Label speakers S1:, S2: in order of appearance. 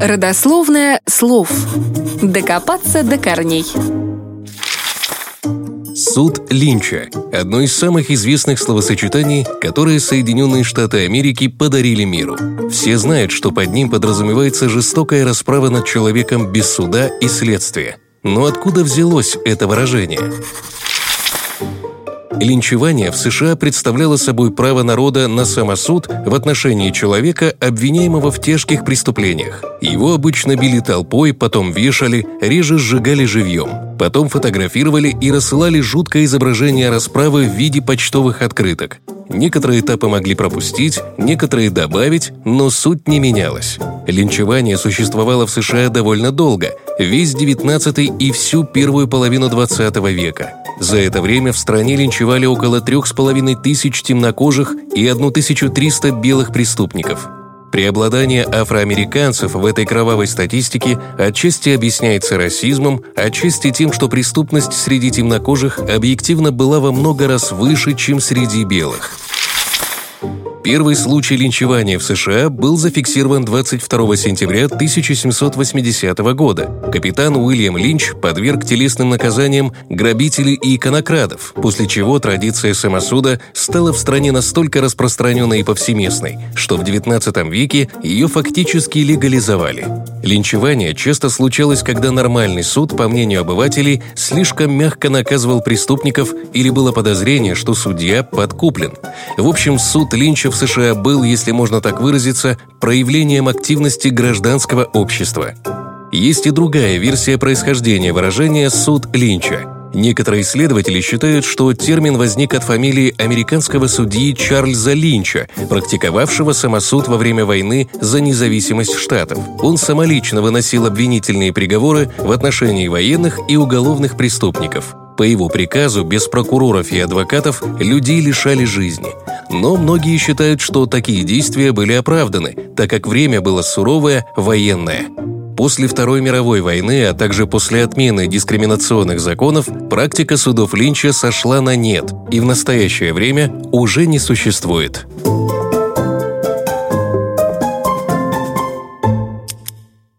S1: Родословное слов. Докопаться до корней.
S2: Суд Линча – одно из самых известных словосочетаний, которые Соединенные Штаты Америки подарили миру. Все знают, что под ним подразумевается жестокая расправа над человеком без суда и следствия. Но откуда взялось это выражение? Линчевание в США представляло собой право народа на самосуд в отношении человека, обвиняемого в тяжких преступлениях. Его обычно били толпой, потом вешали, реже сжигали живьем. Потом фотографировали и рассылали жуткое изображение расправы в виде почтовых открыток. Некоторые этапы могли пропустить, некоторые добавить, но суть не менялась. Линчевание существовало в США довольно долго, весь 19 и всю первую половину 20 века. За это время в стране линчевали около трех с половиной тысяч темнокожих и 1300 белых преступников. Преобладание афроамериканцев в этой кровавой статистике отчасти объясняется расизмом, отчасти тем, что преступность среди темнокожих объективно была во много раз выше, чем среди белых. Первый случай линчевания в США был зафиксирован 22 сентября 1780 года. Капитан Уильям Линч подверг телесным наказаниям грабителей и иконокрадов, после чего традиция самосуда стала в стране настолько распространенной и повсеместной, что в XIX веке ее фактически легализовали. Линчевание часто случалось, когда нормальный суд, по мнению обывателей, слишком мягко наказывал преступников или было подозрение, что судья подкуплен. В общем, суд Линча в США был, если можно так выразиться, проявлением активности гражданского общества. Есть и другая версия происхождения выражения «суд Линча». Некоторые исследователи считают, что термин возник от фамилии американского судьи Чарльза Линча, практиковавшего самосуд во время войны за независимость штатов. Он самолично выносил обвинительные приговоры в отношении военных и уголовных преступников. По его приказу, без прокуроров и адвокатов, людей лишали жизни. Но многие считают, что такие действия были оправданы, так как время было суровое, военное. После Второй мировой войны, а также после отмены дискриминационных законов, практика судов Линча сошла на нет и в настоящее время уже не существует.